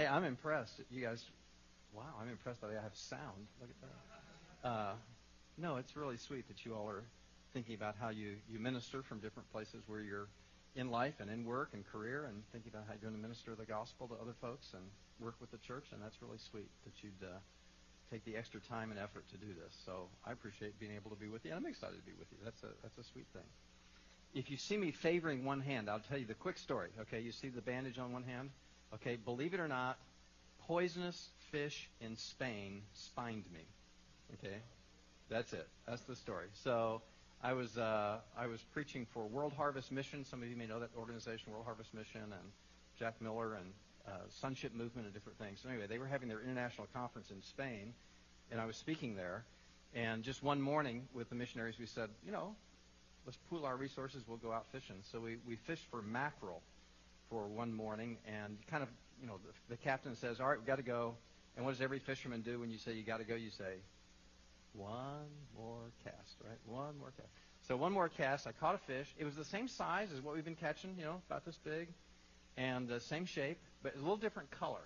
Hey, I'm impressed. You guys, wow, I'm impressed that I have sound. Look at that. Uh, no, it's really sweet that you all are thinking about how you, you minister from different places where you're in life and in work and career and thinking about how you're going to minister the gospel to other folks and work with the church. And that's really sweet that you'd uh, take the extra time and effort to do this. So I appreciate being able to be with you. And I'm excited to be with you. That's a, that's a sweet thing. If you see me favoring one hand, I'll tell you the quick story. Okay, you see the bandage on one hand? Okay, believe it or not, poisonous fish in Spain spined me. Okay, that's it. That's the story. So I was uh, I was preaching for World Harvest Mission. Some of you may know that organization, World Harvest Mission, and Jack Miller and uh, Sonship Movement and different things. So anyway, they were having their international conference in Spain, and I was speaking there. And just one morning with the missionaries, we said, you know, let's pool our resources. We'll go out fishing. So we we fished for mackerel for one morning, and kind of you know the, the captain says, all right, we've got to go. And what does every fisherman do when you say you got to go? You say, one more cast, right? One more cast. So one more cast. I caught a fish. It was the same size as what we've been catching, you know, about this big, and the same shape, but a little different color.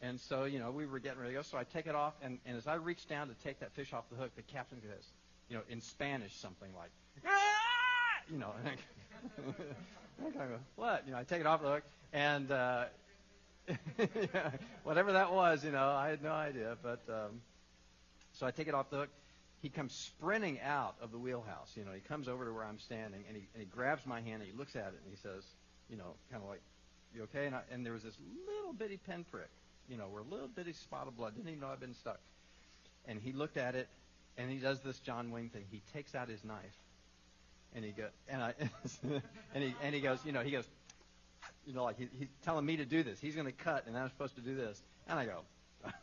And so, you know, we were getting ready to go. So I take it off, and, and as I reach down to take that fish off the hook, the captain goes, you know, in Spanish, something like, ah! you know, I, go, what? You know, I take it off the hook, and uh, whatever that was, you know, I had no idea, but. Um, so I take it off the hook. He comes sprinting out of the wheelhouse. You know, he comes over to where I'm standing and he, and he grabs my hand and he looks at it and he says, you know, kind of like, you okay? And, I, and there was this little bitty pinprick, you know, where a little bitty spot of blood. Didn't even know I'd been stuck. And he looked at it and he does this John Wayne thing. He takes out his knife and he goes, and I, and he, and he goes, you know, he goes, you know, like he, he's telling me to do this. He's going to cut and I'm supposed to do this. And I go,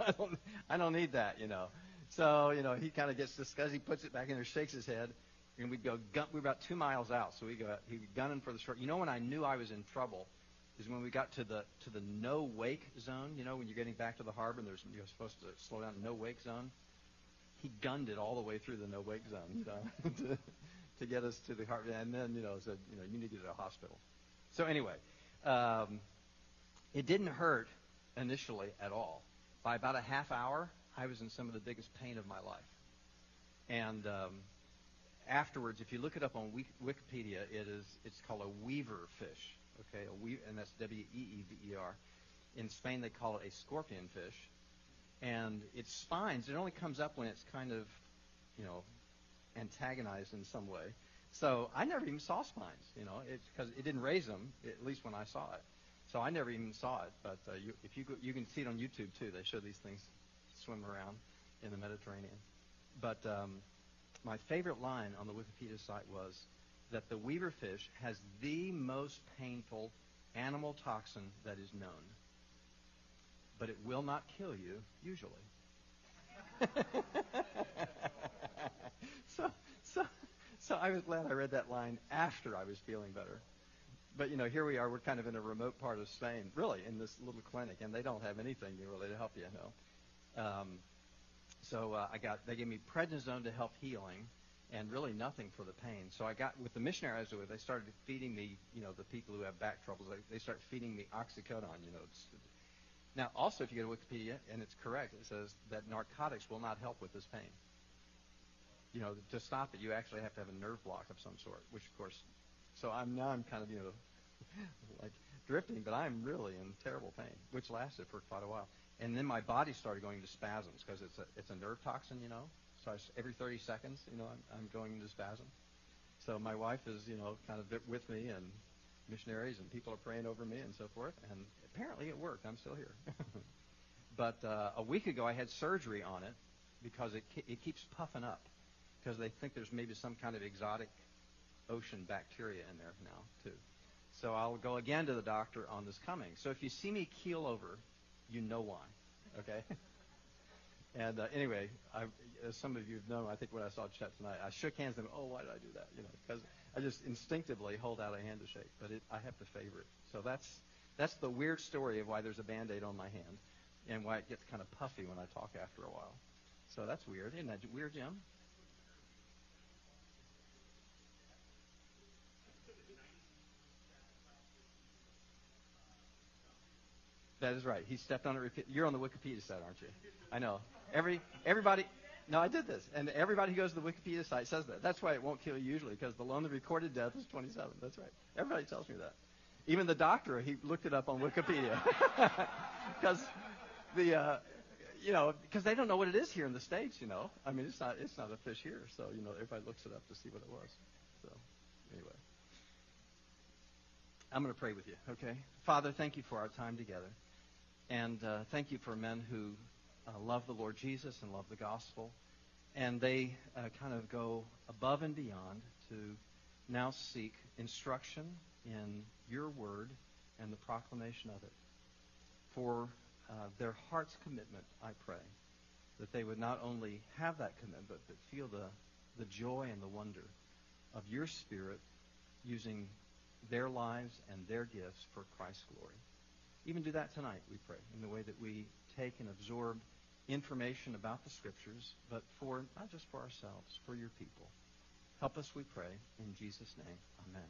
I don't, I don't need that, you know. So, you know, he kind of gets disgusted. He puts it back in there, shakes his head, and we'd go. Gun, we were about two miles out, so we go. He gunning for the short. You know, when I knew I was in trouble, is when we got to the to the no wake zone. You know, when you're getting back to the harbor, and there's you're supposed to slow down. No wake zone. He gunned it all the way through the no wake zone, you know, to, get us to the harbor, and then you know said, you know, you need to go to the hospital. So anyway, um, it didn't hurt initially at all. By about a half hour, I was in some of the biggest pain of my life. And um, afterwards, if you look it up on Wikipedia, it is it's called a weever fish. Okay, a we- and that's W-E-E-V-E-R. In Spain, they call it a scorpion fish. And its spines, it only comes up when it's kind of, you know, antagonized in some way. So I never even saw spines, you know, because it didn't raise them, at least when I saw it. So I never even saw it, but uh, you, if you go, you can see it on YouTube too. They show these things swim around in the Mediterranean. But um, my favorite line on the Wikipedia site was that the weever fish has the most painful animal toxin that is known, but it will not kill you usually. so, so, so I was glad I read that line after I was feeling better but you know, here we are. We're kind of in a remote part of Spain, really, in this little clinic, and they don't have anything really to help you. know. Um, so uh, I got they gave me prednisone to help healing, and really nothing for the pain. So I got with the missionary I was with, they started feeding me, you know, the people who have back troubles. They, they start feeding me oxycodone. You know. Now, also, if you go to Wikipedia, and it's correct, it says that narcotics will not help with this pain. You know, to stop it, you actually have to have a nerve block of some sort, which of course so I'm now I'm kind of you know like drifting, but I'm really in terrible pain, which lasted for quite a while. And then my body started going into spasms because it's a it's a nerve toxin, you know. So I, every 30 seconds, you know, I'm, I'm going into spasm. So my wife is you know kind of with me and missionaries and people are praying over me and so forth. And apparently it worked. I'm still here. but uh, a week ago I had surgery on it because it it keeps puffing up because they think there's maybe some kind of exotic ocean bacteria in there now, too. So I'll go again to the doctor on this coming. So if you see me keel over, you know why. Okay? and uh, anyway, I, as some of you have known, I think when I saw Chet tonight, I shook hands and oh, why did I do that? You know, because I just instinctively hold out a hand to shake, but it, I have to favor it. So that's that's the weird story of why there's a band-aid on my hand and why it gets kind of puffy when I talk after a while. So that's weird. Isn't that weird, Jim? That is right. He stepped on it. Repeat. You're on the Wikipedia site, aren't you? I know. Every everybody. No, I did this, and everybody who goes to the Wikipedia site says that. That's why it won't kill you usually, because the lonely recorded death is 27. That's right. Everybody tells me that. Even the doctor, he looked it up on Wikipedia, because the uh, you know, because they don't know what it is here in the states. You know, I mean, it's not it's not a fish here, so you know, everybody looks it up to see what it was. So, anyway, I'm going to pray with you. Okay, Father, thank you for our time together, and uh, thank you for men who uh, love the Lord Jesus and love the gospel, and they uh, kind of go above and beyond to now seek instruction in your word and the proclamation of it. For uh, their heart's commitment, I pray, that they would not only have that commitment, but feel the, the joy and the wonder of your Spirit using their lives and their gifts for Christ's glory. Even do that tonight, we pray, in the way that we take and absorb information about the Scriptures, but for not just for ourselves, for your people. Help us, we pray, in Jesus' name. Amen.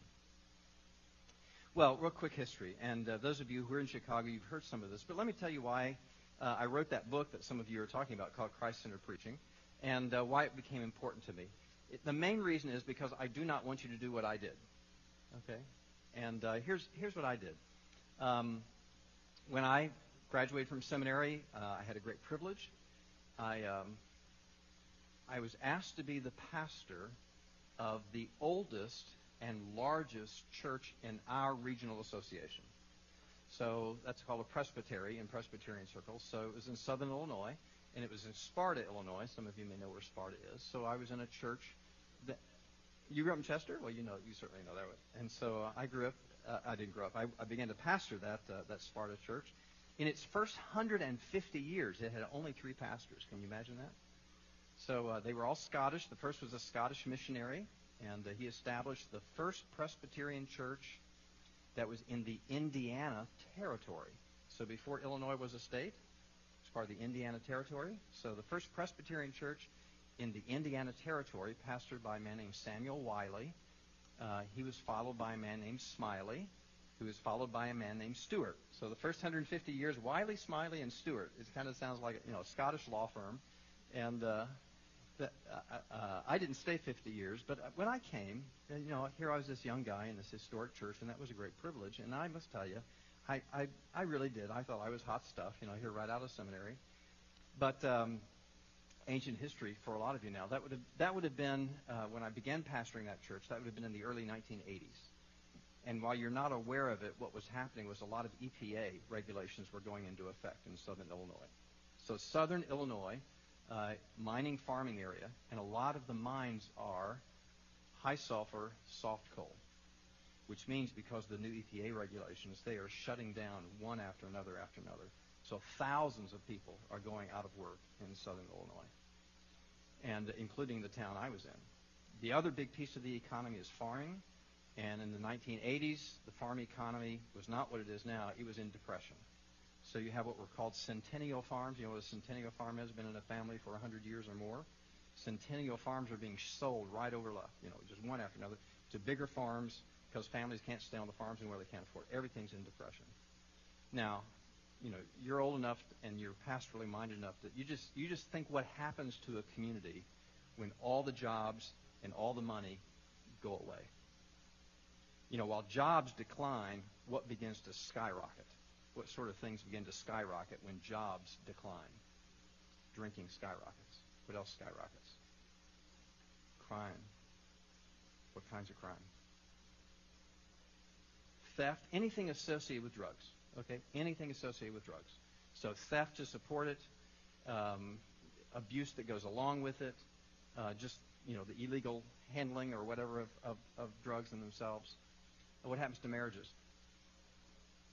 Well, real quick history. And uh, those of you who are in Chicago, you've heard some of this. But let me tell you why uh, I wrote that book that some of you are talking about called Christ Centered Preaching and uh, why it became important to me. It, the main reason is because I do not want you to do what I did. Okay? And uh, here's, here's what I did. Um, when I graduated from seminary, uh, I had a great privilege. I, um, I was asked to be the pastor of the oldest and largest church in our regional association. So that's called a presbytery in Presbyterian circles. So it was in southern Illinois, and it was in Sparta, Illinois. Some of you may know where Sparta is. So I was in a church that. You grew up in Chester? Well, you know, you certainly know that. One. And so uh, I grew up. Uh, I didn't grow up. I, I began to pastor that uh, that Sparta church. In its first 150 years, it had only three pastors. Can you imagine that? So uh, they were all Scottish. The first was a Scottish missionary and uh, he established the first Presbyterian church that was in the Indiana Territory. So before Illinois was a state, it was part of the Indiana Territory. So the first Presbyterian church in the Indiana Territory, pastored by a man named Samuel Wiley. Uh, he was followed by a man named Smiley, who was followed by a man named Stewart. So the first 150 years, Wiley, Smiley, and Stewart. It kind of sounds like you know a Scottish law firm, and uh, that uh, uh, I didn't stay 50 years, but when I came, you know, here I was this young guy in this historic church, and that was a great privilege. And I must tell you, I, I, I really did. I thought I was hot stuff, you know, here right out of seminary. But um, ancient history for a lot of you now, that would have, that would have been, uh, when I began pastoring that church, that would have been in the early 1980s. And while you're not aware of it, what was happening was a lot of EPA regulations were going into effect in southern Illinois. So southern Illinois uh, mining farming area, and a lot of the mines are high sulfur soft coal, which means because of the new EPA regulations, they are shutting down one after another after another. So thousands of people are going out of work in southern Illinois, and including the town I was in. The other big piece of the economy is farming, and in the 1980s, the farm economy was not what it is now. It was in depression. So you have what were called centennial farms. You know what a centennial farm has been in a family for 100 years or more. Centennial farms are being sold right over left, you know, just one after another, to bigger farms because families can't stay on the farms anymore they can't afford. Everything's in depression. Now, you know, you're old enough and you're pastorally minded enough that you just you just think what happens to a community when all the jobs and all the money go away. You know, while jobs decline, what begins to skyrocket? what sort of things begin to skyrocket when jobs decline? Drinking skyrockets. What else skyrockets? Crime. What kinds of crime? Theft. Anything associated with drugs. Okay? Anything associated with drugs. So theft to support it, um, abuse that goes along with it, uh, just you know the illegal handling or whatever of, of, of drugs in themselves. what happens to marriages?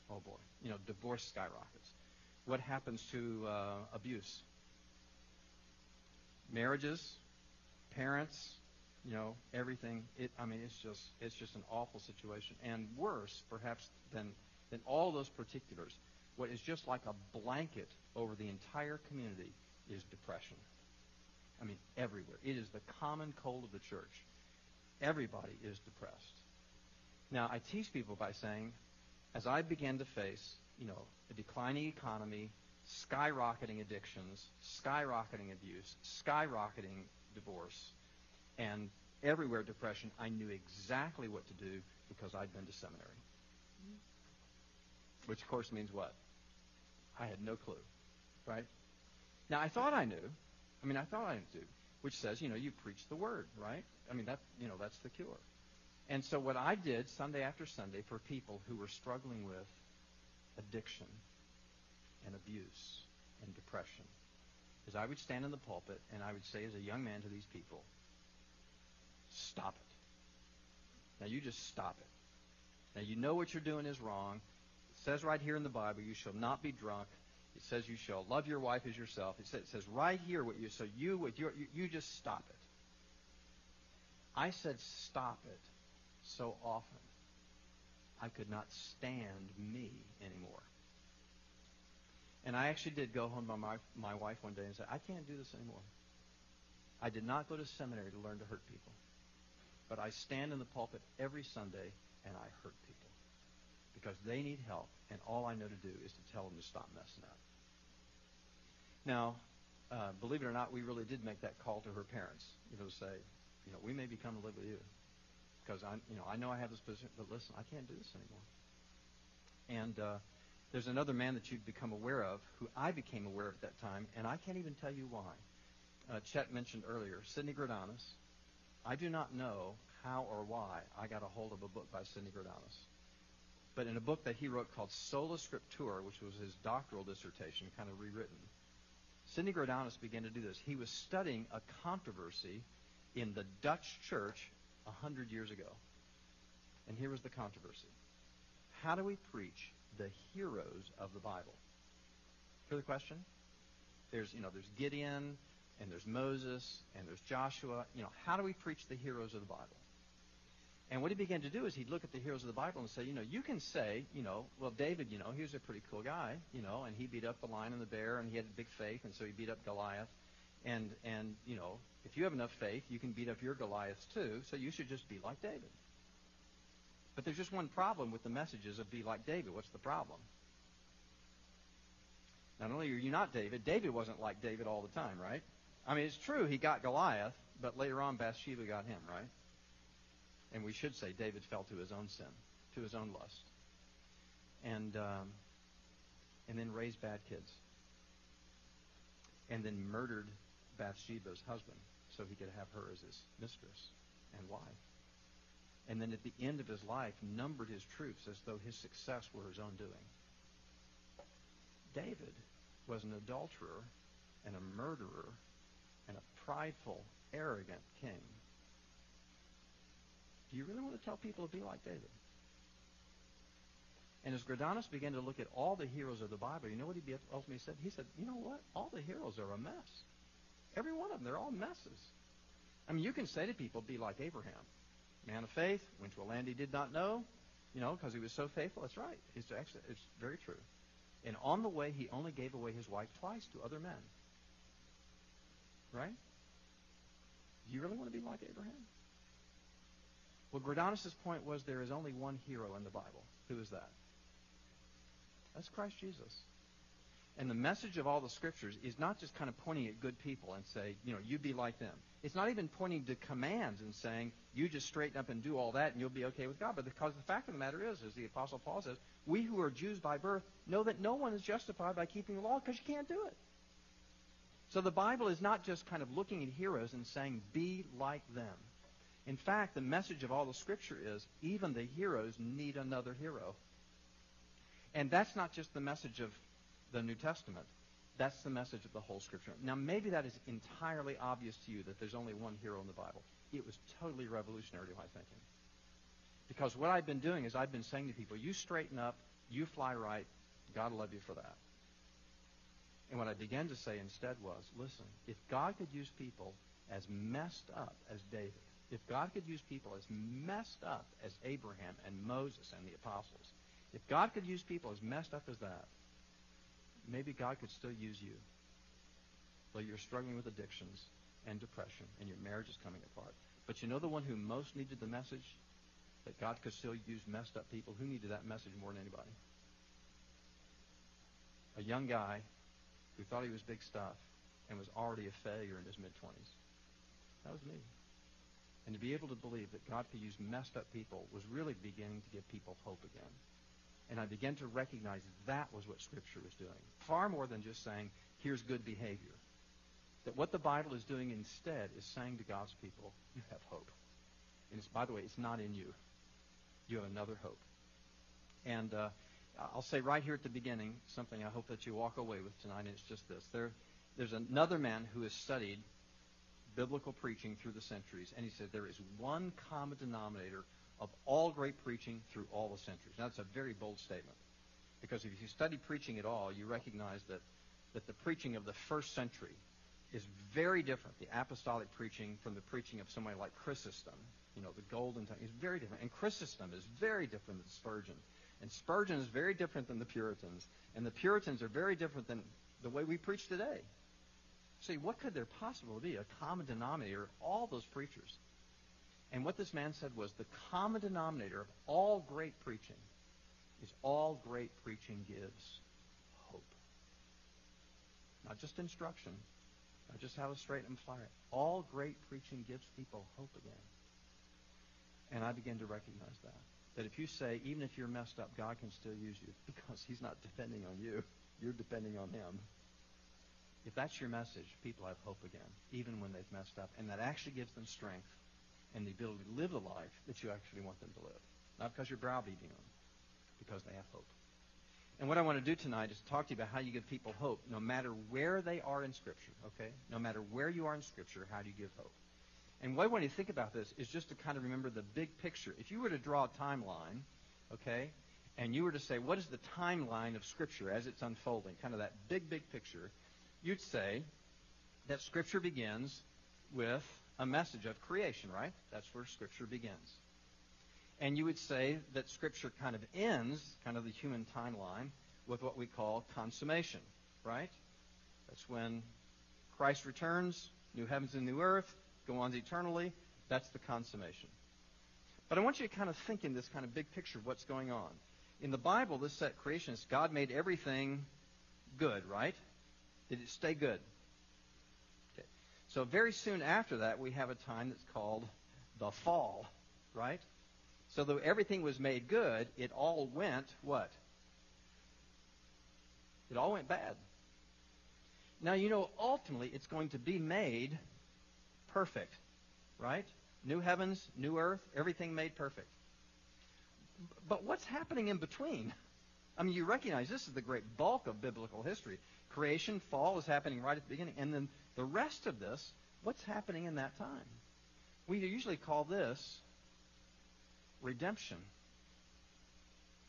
Oh boy, you know, divorce skyrockets. What happens to uh, abuse? Marriages, parents, you know, everything. It, I mean, it's just it's just an awful situation, and worse, perhaps than than all those particulars. What is just like a blanket over the entire community is depression. I mean, everywhere. It is the common cold of the church. Everybody is depressed. Now, I tease people by saying, as I began to face you know, a declining economy, skyrocketing addictions, skyrocketing abuse, skyrocketing divorce, and everywhere depression. I knew exactly what to do because I'd been to seminary. Which, of course, means what? I had no clue, right? Now, I thought I knew. I mean, I thought I knew, which says, you know, you preach the word, right? I mean, that, you know, that's the cure. And so what I did Sunday after Sunday for people who were struggling with addiction and abuse and depression is I would stand in the pulpit and I would say as a young man to these people, stop it. Now you just stop it. Now you know what you're doing is wrong. It says right here in the Bible, you shall not be drunk. It says you shall love your wife as yourself. It says, it says right here what you so you with your you, you just stop it. I said stop it so often I could not stand me anymore. And I actually did go home to my, my wife one day and say, I can't do this anymore. I did not go to seminary to learn to hurt people. But I stand in the pulpit every Sunday and I hurt people because they need help, and all I know to do is to tell them to stop messing up. Now, uh, believe it or not, we really did make that call to her parents, you know, to say, you know, we may become to live with you because I, you know, I know I have this position, but listen, I can't do this anymore. And uh, there's another man that you'd become aware of, who I became aware of at that time, and I can't even tell you why. Uh, Chet mentioned earlier, Sidney Greidanus. I do not know how or why I got a hold of a book by Sidney Greidanus. But in a book that he wrote called Sola Scriptura, which was his doctoral dissertation, kind of rewritten, Sidney Greidanus began to do this. He was studying a controversy in the Dutch church a hundred years ago. And here was the controversy. How do we preach the heroes of the Bible? Hear the question? There's, you know, there's Gideon, and there's Moses, and there's Joshua. You know, how do we preach the heroes of the Bible? And what he began to do is he'd look at the heroes of the Bible and say, you know, you can say, you know, well, David, you know, he was a pretty cool guy, you know, and he beat up the lion and the bear, and he had big faith, and so he beat up Goliath. And, and you know, if you have enough faith, you can beat up your Goliaths too, so you should just be like David. But there's just one problem with the messages of be like David. What's the problem? Not only are you not David, David wasn't like David all the time, right? I mean, it's true he got Goliath, but later on Bathsheba got him, right? And we should say David fell to his own sin, to his own lust, and um, and then raised bad kids, and then murdered Bathsheba's husband so he could have her as his mistress and wife. And then at the end of his life, numbered his troops as though his success were his own doing. David was an adulterer and a murderer and a prideful, arrogant king. Do you really want to tell people to be like David? And as Greidanus began to look at all the heroes of the Bible, you know what he ultimately said? He said, you know what? All the heroes are a mess. Every one of them. They're all messes. I mean, you can say to people, be like Abraham. Man of faith, went to a land he did not know, you know, because he was so faithful. That's right. It's, actually, it's very true. And on the way, he only gave away his wife twice to other men. Right? Do you really want to be like Abraham? Well, Greidanus' point was there is only one hero in the Bible. Who is that? That's Christ Jesus. And the message of all the scriptures is not just kind of pointing at good people and say, you know, you be like them. It's not even pointing to commands and saying, you just straighten up and do all that and you'll be okay with God. But because the fact of the matter is, as the Apostle Paul says, we who are Jews by birth know that no one is justified by keeping the law because you can't do it. So the Bible is not just kind of looking at heroes and saying, be like them. In fact, the message of all the Scripture is even the heroes need another hero. And that's not just the message of the New Testament. That's the message of the whole Scripture. Now, maybe that is entirely obvious to you that there's only one hero in the Bible. It was totally revolutionary to my thinking. Because what I've been doing is I've been saying to people, you straighten up, you fly right, God love you for that. And what I began to say instead was, listen, if God could use people as messed up as David, if God could use people as messed up as Abraham and Moses and the apostles, if God could use people as messed up as that, maybe God could still use you. Though you're struggling with addictions and depression and your marriage is coming apart. But you know the one who most needed the message? That God could still use messed up people. Who needed that message more than anybody? a young guy who thought he was big stuff and was already a failure in his mid 20s. That was me. And to be able to believe that God could use messed up people was really beginning to give people hope again. And I began to recognize that was what Scripture was doing. Far more than just saying, here's good behavior. That what the Bible is doing instead is saying to God's people, you have hope. And it's, by the way, it's not in you. You have another hope. And uh, I'll say right here at the beginning something I hope that you walk away with tonight, and it's just this. There, there's another man who has studied biblical preaching through the centuries, and he said there is one common denominator of all great preaching through all the centuries. Now, that's a very bold statement, because if you study preaching at all, you recognize that, that the preaching of the first century is very different, the apostolic preaching from the preaching of somebody like Chrysostom, you know, the golden time, is very different. And Chrysostom is very different than Spurgeon. And Spurgeon is very different than the Puritans. And the Puritans are very different than the way we preach today. See, what could there possibly be a common denominator of all those preachers? And what this man said was the common denominator of all great preaching is all great preaching gives hope. Not just instruction, not just how to straighten and fire it. All great preaching gives people hope again. And I began to recognize that. That if you say, even if you're messed up, God can still use you because he's not depending on you. You're depending on him. If that's your message, people have hope again, even when they've messed up. And that actually gives them strength and the ability to live the life that you actually want them to live. Not because you're browbeating them, because they have hope. And what I want to do tonight is talk to you about how you give people hope, no matter where they are in Scripture, okay? No matter where you are in Scripture, how do you give hope? And what I want you to think about this is just to kind of remember the big picture. If you were to draw a timeline, okay, and you were to say, what is the timeline of Scripture as it's unfolding, kind of that big, big picture, you'd say that Scripture begins with a message of creation, right? That's where Scripture begins. And you would say that Scripture kind of ends, kind of the human timeline, with what we call consummation, right? That's when Christ returns, new heavens and new earth, go on eternally. That's the consummation. But I want you to kind of think in this kind of big picture of what's going on. In the Bible, this set creationist, God made everything good, right? Did it stay good? Okay. So very soon after that, we have a time that's called the fall, right? So though everything was made good, it all went what? It all went bad. Now, you know, ultimately, it's going to be made perfect, right? New heavens, new earth, everything made perfect. But what's happening in between? I mean, you recognize this is the great bulk of biblical history. Creation, fall is happening right at the beginning. And then the rest of this, what's happening in that time? We usually call this redemption.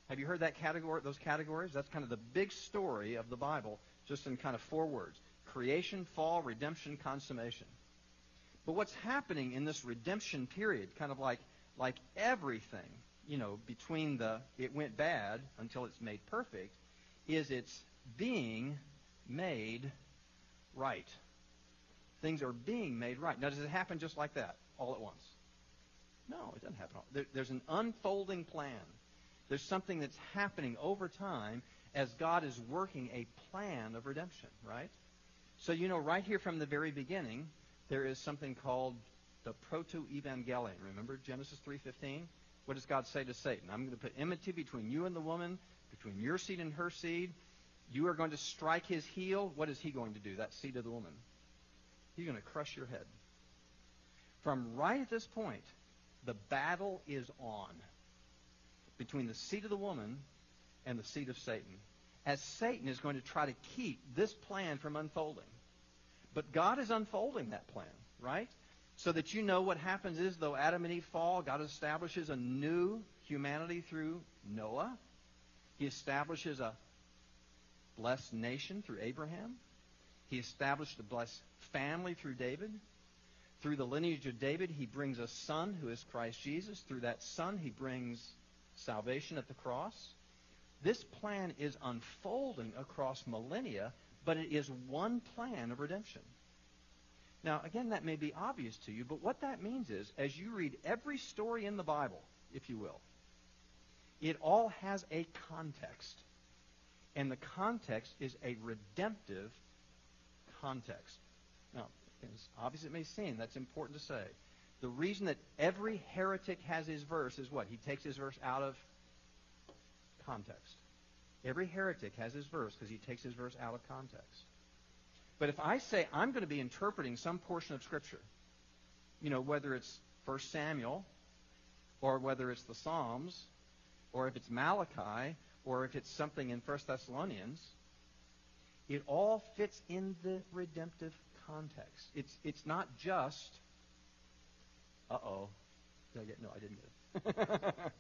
Have you heard that category, those categories? That's kind of the big story of the Bible, just in kind of four words. Creation, fall, redemption, consummation. But what's happening in this redemption period, kind of like like everything, you know, between the it went bad until it's made perfect, is it's being made right. Things are being made right. Now, does it happen just like that, all at once? No, it doesn't happen. There, there's an unfolding plan. There's something that's happening over time as God is working a plan of redemption, right? So, you know, right here from the very beginning, there is something called the proto-evangelium. Remember Genesis 3.15? What does God say to Satan? I'm going to put enmity between you and the woman, between your seed and her seed. You are going to strike his heel. What is he going to do, that seed of the woman? He's going to crush your head. From right at this point, the battle is on between the seed of the woman and the seed of Satan, as Satan is going to try to keep this plan from unfolding. But God is unfolding that plan, right? So that you know what happens is, though Adam and Eve fall, God establishes a new humanity through Noah. He establishes a blessed nation through Abraham. He established a blessed family through David. Through the lineage of David, he brings a son who is Christ Jesus. Through that son, he brings salvation at the cross. This plan is unfolding across millennia but it is one plan of redemption. Now, again, that may be obvious to you, but what that means is, as you read every story in the Bible, if you will, it all has a context. And the context is a redemptive context. Now, as obvious it may seem that's important to say. The reason that every heretic has his verse is what? He takes his verse out of context. Every heretic has his verse because he takes his verse out of context. But if I say I'm going to be interpreting some portion of Scripture, you know, whether it's 1 Samuel, or whether it's the Psalms, or if it's Malachi, or if it's something in 1 Thessalonians, it all fits in the redemptive context. It's, it's not just, uh-oh, did I get, no, I didn't get it.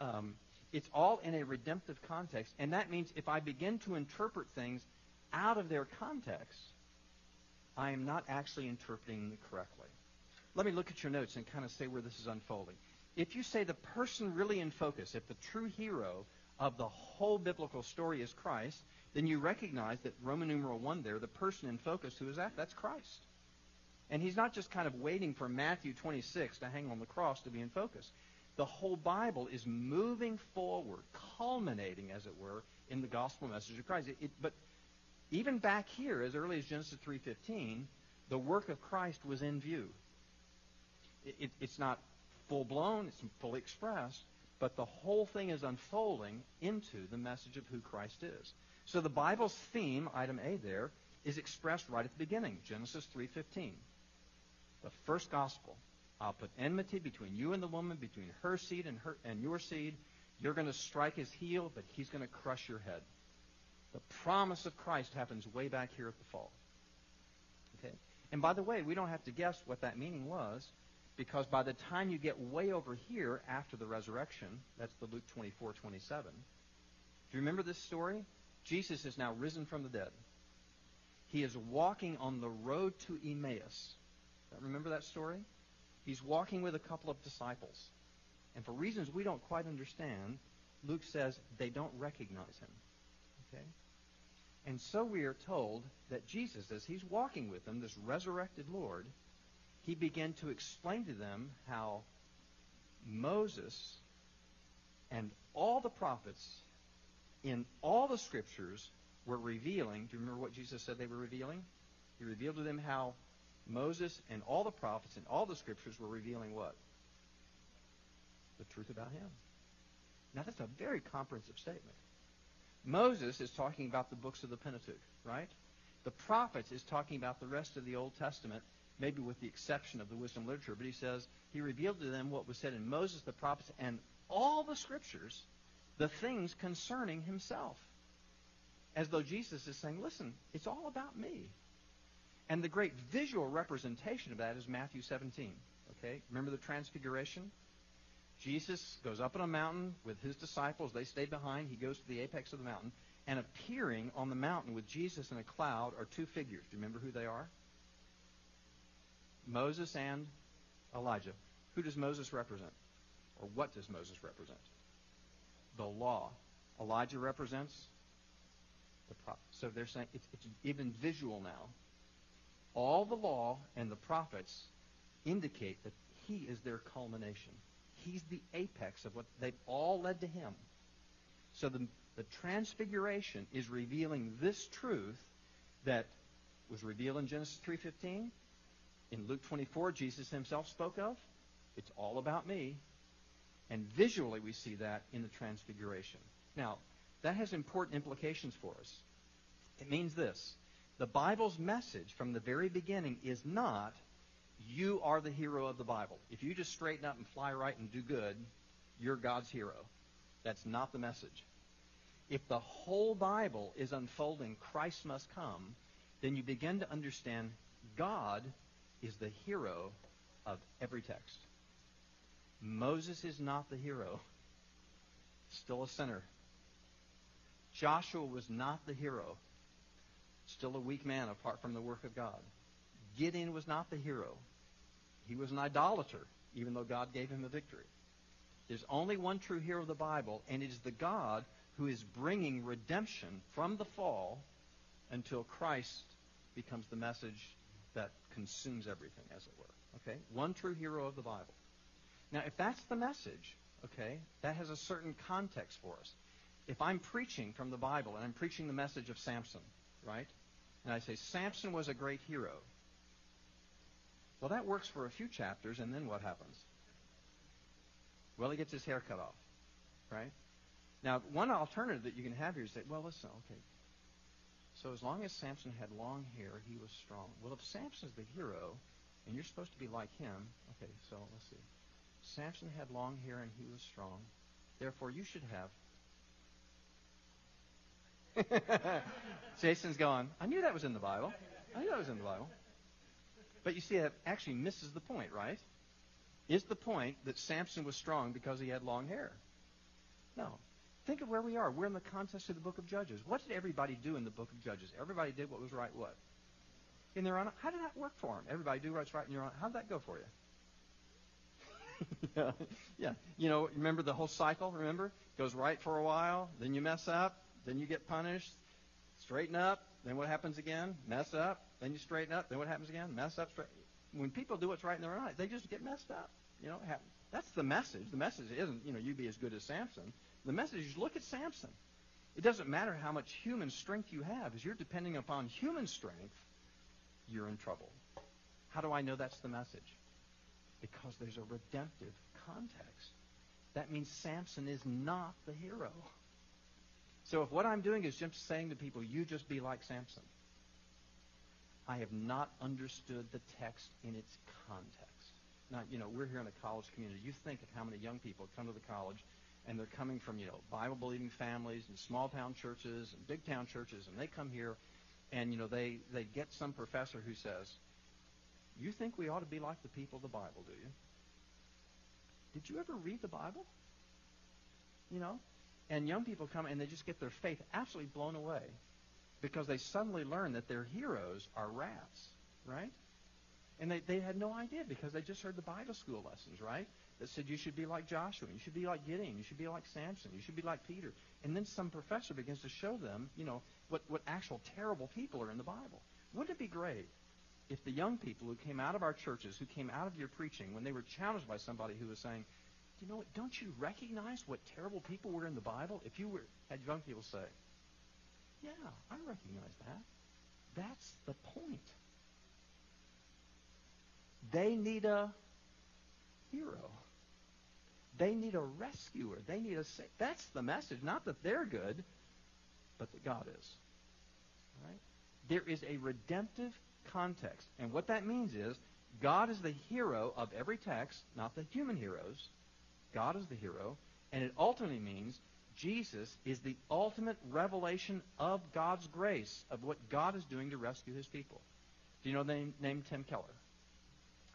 um, it's all in a redemptive context, and that means if I begin to interpret things out of their context, I am not actually interpreting them correctly. Let me look at your notes and kind of say where this is unfolding. If you say the person really in focus, if the true hero of the whole biblical story is Christ, then you recognize that Roman numeral 1 there, the person in focus, who is that? That's Christ. And he's not just kind of waiting for Matthew 26 to hang on the cross to be in focus the whole Bible is moving forward, culminating, as it were, in the gospel message of Christ. It, it, but even back here, as early as Genesis 3.15, the work of Christ was in view. It, it's not full-blown, it's fully expressed, but the whole thing is unfolding into the message of who Christ is. So the Bible's theme, item A there, is expressed right at the beginning, Genesis 3.15. The first gospel, I'll put enmity between you and the woman, between her seed and her and your seed. You're going to strike his heel, but he's going to crush your head. The promise of Christ happens way back here at the fall. Okay? And by the way, we don't have to guess what that meaning was, because by the time you get way over here after the resurrection, that's the Luke 24, 27. Do you remember this story? Jesus is now risen from the dead. He is walking on the road to Emmaus. Remember that story? He's walking with a couple of disciples. And for reasons we don't quite understand, Luke says they don't recognize him. Okay? And so we are told that Jesus, as he's walking with them, this resurrected Lord, he began to explain to them how Moses and all the prophets in all the scriptures were revealing. Do you remember what Jesus said they were revealing? He revealed to them how Moses and all the prophets and all the scriptures were revealing what? The truth about him. Now, that's a very comprehensive statement. Moses is talking about the books of the Pentateuch, right? The prophets is talking about the rest of the Old Testament, maybe with the exception of the wisdom literature. But he says he revealed to them what was said in Moses, the prophets, and all the scriptures, the things concerning himself. As though Jesus is saying, listen, it's all about me. And the great visual representation of that is Matthew 17. Okay? Remember the transfiguration? Jesus goes up on a mountain with his disciples. They stay behind. He goes to the apex of the mountain. And appearing on the mountain with Jesus in a cloud are two figures. Do you remember who they are? Moses and Elijah. Who does Moses represent? Or what does Moses represent? The law. Elijah represents the prophet. So they're saying it's, it's even visual now all the law and the prophets indicate that he is their culmination. He's the apex of what they've all led to him. So the, the transfiguration is revealing this truth that was revealed in Genesis 3.15. In Luke 24, Jesus himself spoke of. It's all about me. And visually we see that in the transfiguration. Now, that has important implications for us. It means this. The Bible's message from the very beginning is not, you are the hero of the Bible. If you just straighten up and fly right and do good, you're God's hero. That's not the message. If the whole Bible is unfolding, Christ must come, then you begin to understand God is the hero of every text. Moses is not the hero, still a sinner. Joshua was not the hero, still a weak man apart from the work of God. Gideon was not the hero. He was an idolater, even though God gave him a victory. There's only one true hero of the Bible, and it is the God who is bringing redemption from the fall until Christ becomes the message that consumes everything, as it were. Okay? One true hero of the Bible. Now, if that's the message, okay, that has a certain context for us. if I'm preaching from the Bible and I'm preaching the message of Samson, right? And I say, Samson was a great hero. Well, that works for a few chapters, and then what happens? Well, he gets his hair cut off, right? Now, one alternative that you can have here is that, well, listen, okay. So as long as Samson had long hair, he was strong. Well, if Samson's the hero, and you're supposed to be like him, okay, so let's see. Samson had long hair and he was strong. Therefore, you should have. Jason's going, I knew that was in the Bible. I knew that was in the Bible. But you see, that actually misses the point, right? Is the point that Samson was strong because he had long hair? No. Think of where we are. We're in the context of the book of Judges. What did everybody do in the book of Judges? Everybody did what was right what? In their own how did that work for them? Everybody do what's right in your own how did that go for you? yeah. yeah. You know, remember the whole cycle, remember? Goes right for a while, then you mess up, then you get punished, straighten up, then what happens again? Mess up, then you straighten up, then what happens again? Mess up, straighten when people do what's right in their own eyes, they just get messed up. You know, that's the message. The message isn't, you know, you be as good as Samson. The message is look at Samson. It doesn't matter how much human strength you have. As you're depending upon human strength, you're in trouble. How do I know that's the message? Because there's a redemptive context. That means Samson is not the hero. So if what I'm doing is just saying to people, you just be like Samson, I have not understood the text in its context. Now, you know, we're here in a college community. You think of how many young people come to the college and they're coming from, you know, Bible believing families and small town churches and big town churches, and they come here and, you know, they, they get some professor who says, You think we ought to be like the people of the Bible, do you? Did you ever read the Bible? You know? And young people come and they just get their faith absolutely blown away because they suddenly learn that their heroes are rats, right? And they, they had no idea because they just heard the Bible school lessons, right? That said you should be like Joshua, you should be like Gideon, you should be like Samson, you should be like Peter. And then some professor begins to show them, you know, what, what actual terrible people are in the Bible. Wouldn't it be great if the young people who came out of our churches, who came out of your preaching, when they were challenged by somebody who was saying, you know what, don't you recognize what terrible people were in the Bible? If you were, had young people say, yeah, I recognize that. That's the point. They need a hero. They need a rescuer. They need a sa- that's the message. Not that they're good, but that God is. Right? There is a redemptive context. And what that means is God is the hero of every text, not the human heroes. God is the hero. And it ultimately means Jesus is the ultimate revelation of God's grace, of what God is doing to rescue his people. Do you know the name, name Tim Keller?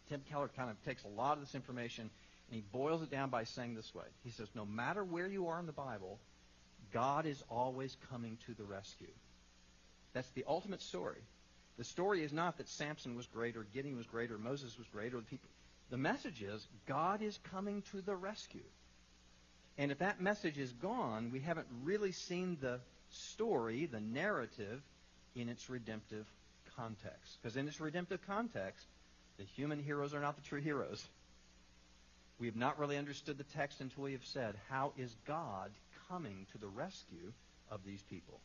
Tim Keller kind of takes a lot of this information and he boils it down by saying this way. He says, No matter where you are in the Bible, God is always coming to the rescue. That's the ultimate story. The story is not that Samson was great or Gideon was great or Moses was great or the people. The message is God is coming to the rescue. And if that message is gone, we haven't really seen the story, the narrative, in its redemptive context. Because in its redemptive context, the human heroes are not the true heroes. We have not really understood the text until we have said, how is God coming to the rescue of these people?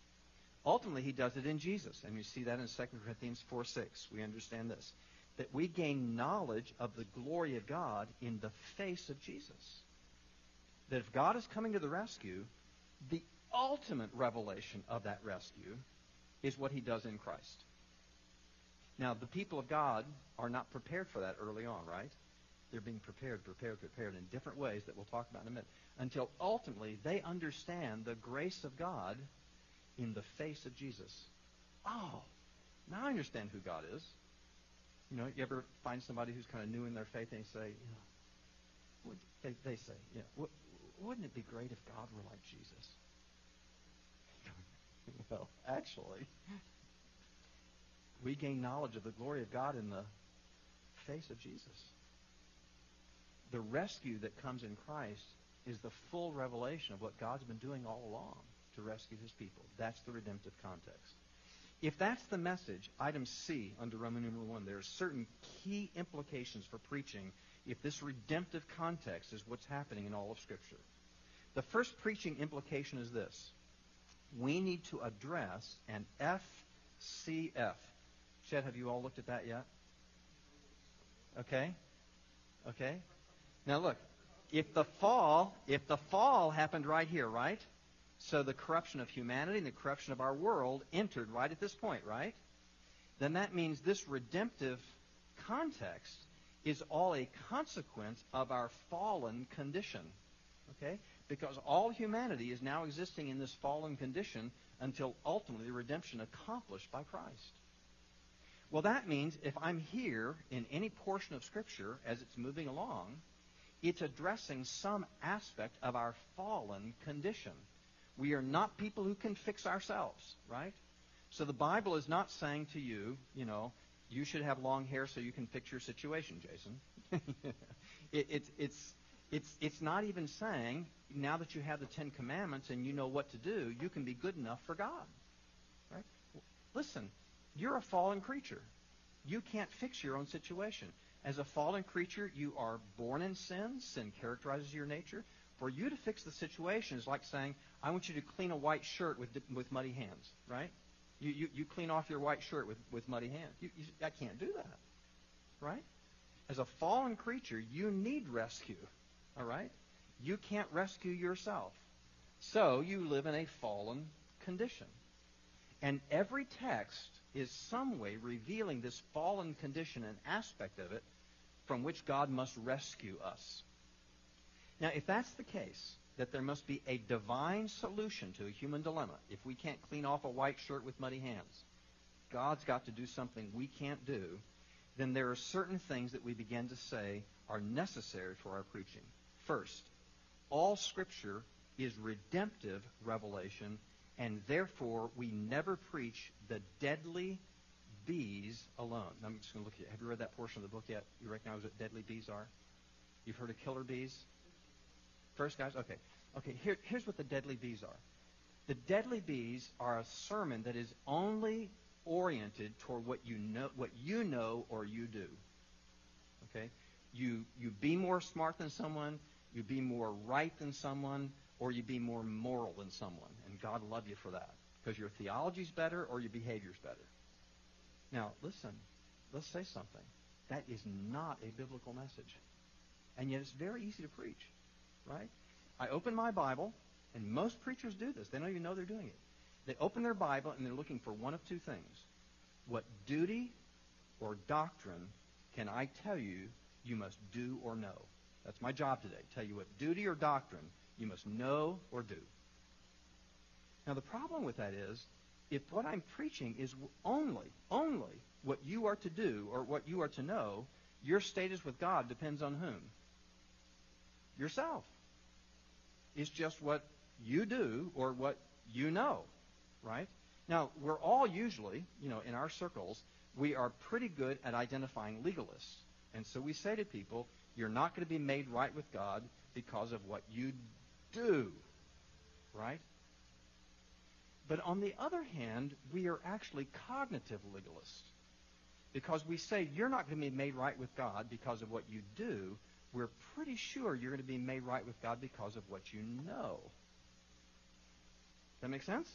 Ultimately, he does it in Jesus. And you see that in 2 Corinthians 4 6. We understand this. That we gain knowledge of the glory of God in the face of Jesus that if God is coming to the rescue, the ultimate revelation of that rescue is what he does in Christ. Now, the people of God are not prepared for that early on, right? They're being prepared, prepared, prepared in different ways that we'll talk about in a minute until ultimately they understand the grace of God in the face of Jesus. Oh, now I understand who God is. You know, you ever find somebody who's kind of new in their faith and say, you know, they, they say, you know, wouldn't it be great if God were like Jesus? well, actually, we gain knowledge of the glory of God in the face of Jesus. The rescue that comes in Christ is the full revelation of what God's been doing all along to rescue his people. That's the redemptive context. If that's the message, item C under Roman numeral 1, there are certain key implications for preaching if this redemptive context is what's happening in all of Scripture. The first preaching implication is this. We need to address an FCF. Chet, have you all looked at that yet? Okay? Okay? Now look, if the fall, if the fall happened right here, right? So the corruption of humanity and the corruption of our world entered right at this point, right? Then that means this redemptive context is all a consequence of our fallen condition. Okay? Because all humanity is now existing in this fallen condition until ultimately the redemption accomplished by Christ. Well, that means if I'm here in any portion of Scripture as it's moving along, it's addressing some aspect of our fallen condition. We are not people who can fix ourselves, right? So the Bible is not saying to you, you know, you should have long hair so you can fix your situation, Jason. it, it, it's, it's, it's not even saying, now that you have the Ten Commandments and you know what to do, you can be good enough for God. Right? Listen, you're a fallen creature. You can't fix your own situation. As a fallen creature, you are born in sin. Sin characterizes your nature. For you to fix the situation is like saying, I want you to clean a white shirt with, with muddy hands, right? You, you, you clean off your white shirt with, with muddy hands. You, you, I can't do that. Right? As a fallen creature, you need rescue. All right? You can't rescue yourself. So you live in a fallen condition. And every text is some way revealing this fallen condition and aspect of it from which God must rescue us. Now, if that's the case, that there must be a divine solution to a human dilemma. If we can't clean off a white shirt with muddy hands, God's got to do something we can't do, then there are certain things that we begin to say are necessary for our preaching. First, all Scripture is redemptive revelation, and therefore we never preach the deadly bees alone. I'm just going to look at Have you read that portion of the book yet? You recognize what deadly bees are? You've heard of killer bees? First, guys? Okay. Okay, here, here's what the deadly bees are. The deadly bees are a sermon that is only oriented toward what you know, what you know or you do. Okay? You, you be more smart than someone, you be more right than someone, or you be more moral than someone. And God love you for that. Because your theology's better or your behavior's better. Now, listen, let's say something. That is not a biblical message. And yet it's very easy to preach right? I open my Bible, and most preachers do this. They don't even know they're doing it. They open their Bible and they're looking for one of two things. What duty or doctrine can I tell you you must do or know? That's my job today. Tell you what duty or doctrine you must know or do. Now the problem with that is if what I'm preaching is only, only what you are to do or what you are to know, your status with God depends on whom? Yourself. It's just what you do or what you know, right? Now, we're all usually, you know, in our circles, we are pretty good at identifying legalists. And so we say to people, you're not going to be made right with God because of what you do, right? But on the other hand, we are actually cognitive legalists because we say you're not going to be made right with God because of what you do, we're pretty sure you're going to be made right with God because of what you know. That make sense?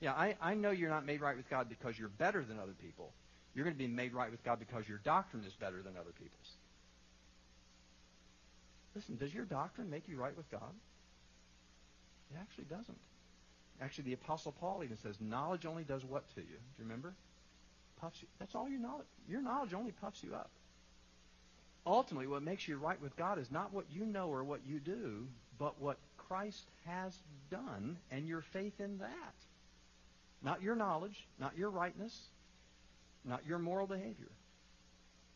Yeah, I, I know you're not made right with God because you're better than other people. You're going to be made right with God because your doctrine is better than other people's. Listen, does your doctrine make you right with God? It actually doesn't. Actually, the Apostle Paul even says, knowledge only does what to you? Do you remember? Puffs you. That's all your knowledge. Your knowledge only puffs you up ultimately what makes you right with God is not what you know or what you do, but what Christ has done and your faith in that. Not your knowledge, not your rightness, not your moral behavior.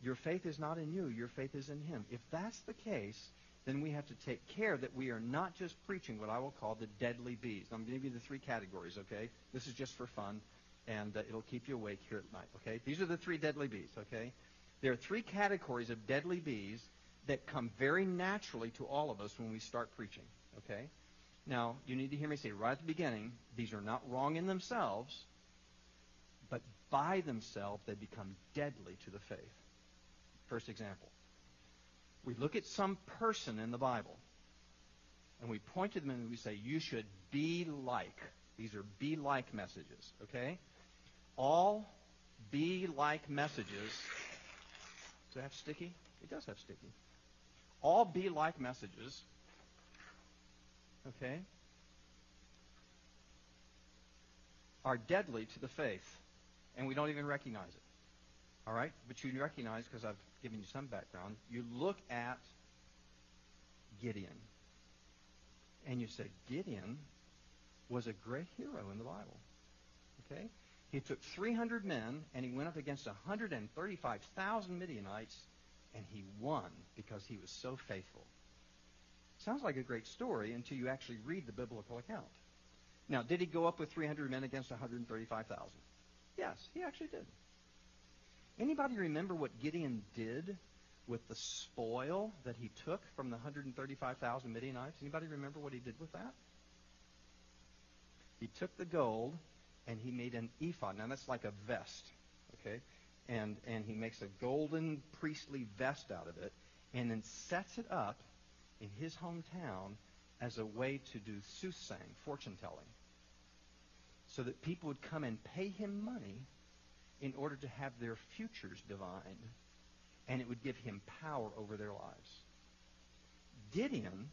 Your faith is not in you, your faith is in Him. If that's the case, then we have to take care that we are not just preaching what I will call the deadly bees. I'm going to give you the three categories, okay? This is just for fun, and uh, it'll keep you awake here at night, okay? These are the three deadly bees, okay? There are three categories of deadly bees that come very naturally to all of us when we start preaching. Okay? Now, you need to hear me say right at the beginning, these are not wrong in themselves, but by themselves they become deadly to the faith. First example. We look at some person in the Bible, and we point to them and we say, you should be like. These are be like messages, okay? All be like messages. Does it have sticky? It does have sticky. All be like messages, okay, are deadly to the faith, and we don't even recognize it. All right? But you recognize, because I've given you some background, you look at Gideon, and you say, Gideon was a great hero in the Bible. Okay? He took 300 men, and he went up against 135,000 Midianites, and he won because he was so faithful. Sounds like a great story until you actually read the biblical account. Now, did he go up with 300 men against 135,000? Yes, he actually did. Anybody remember what Gideon did with the spoil that he took from the 135,000 Midianites? Anybody remember what he did with that? He took the gold and he made an ephod. Now that's like a vest, okay? And and he makes a golden priestly vest out of it, and then sets it up in his hometown as a way to do soothsaying, fortune telling, so that people would come and pay him money in order to have their futures divined, and it would give him power over their lives. Gideon,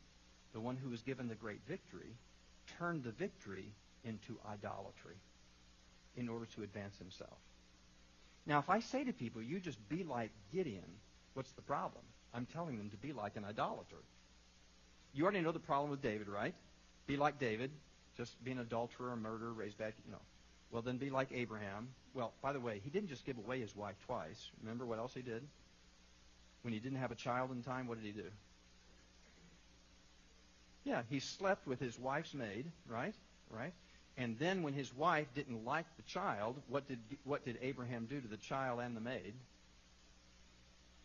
the one who was given the great victory, turned the victory into idolatry in order to advance himself. Now, if I say to people, you just be like Gideon, what's the problem? I'm telling them to be like an idolater. You already know the problem with David, right? Be like David, just be an adulterer, a murderer, raised back, you know. Well, then be like Abraham. Well, by the way, he didn't just give away his wife twice. Remember what else he did? When he didn't have a child in time, what did he do? Yeah, he slept with his wife's maid, right? Right? And then when his wife didn't like the child, what did what did Abraham do to the child and the maid?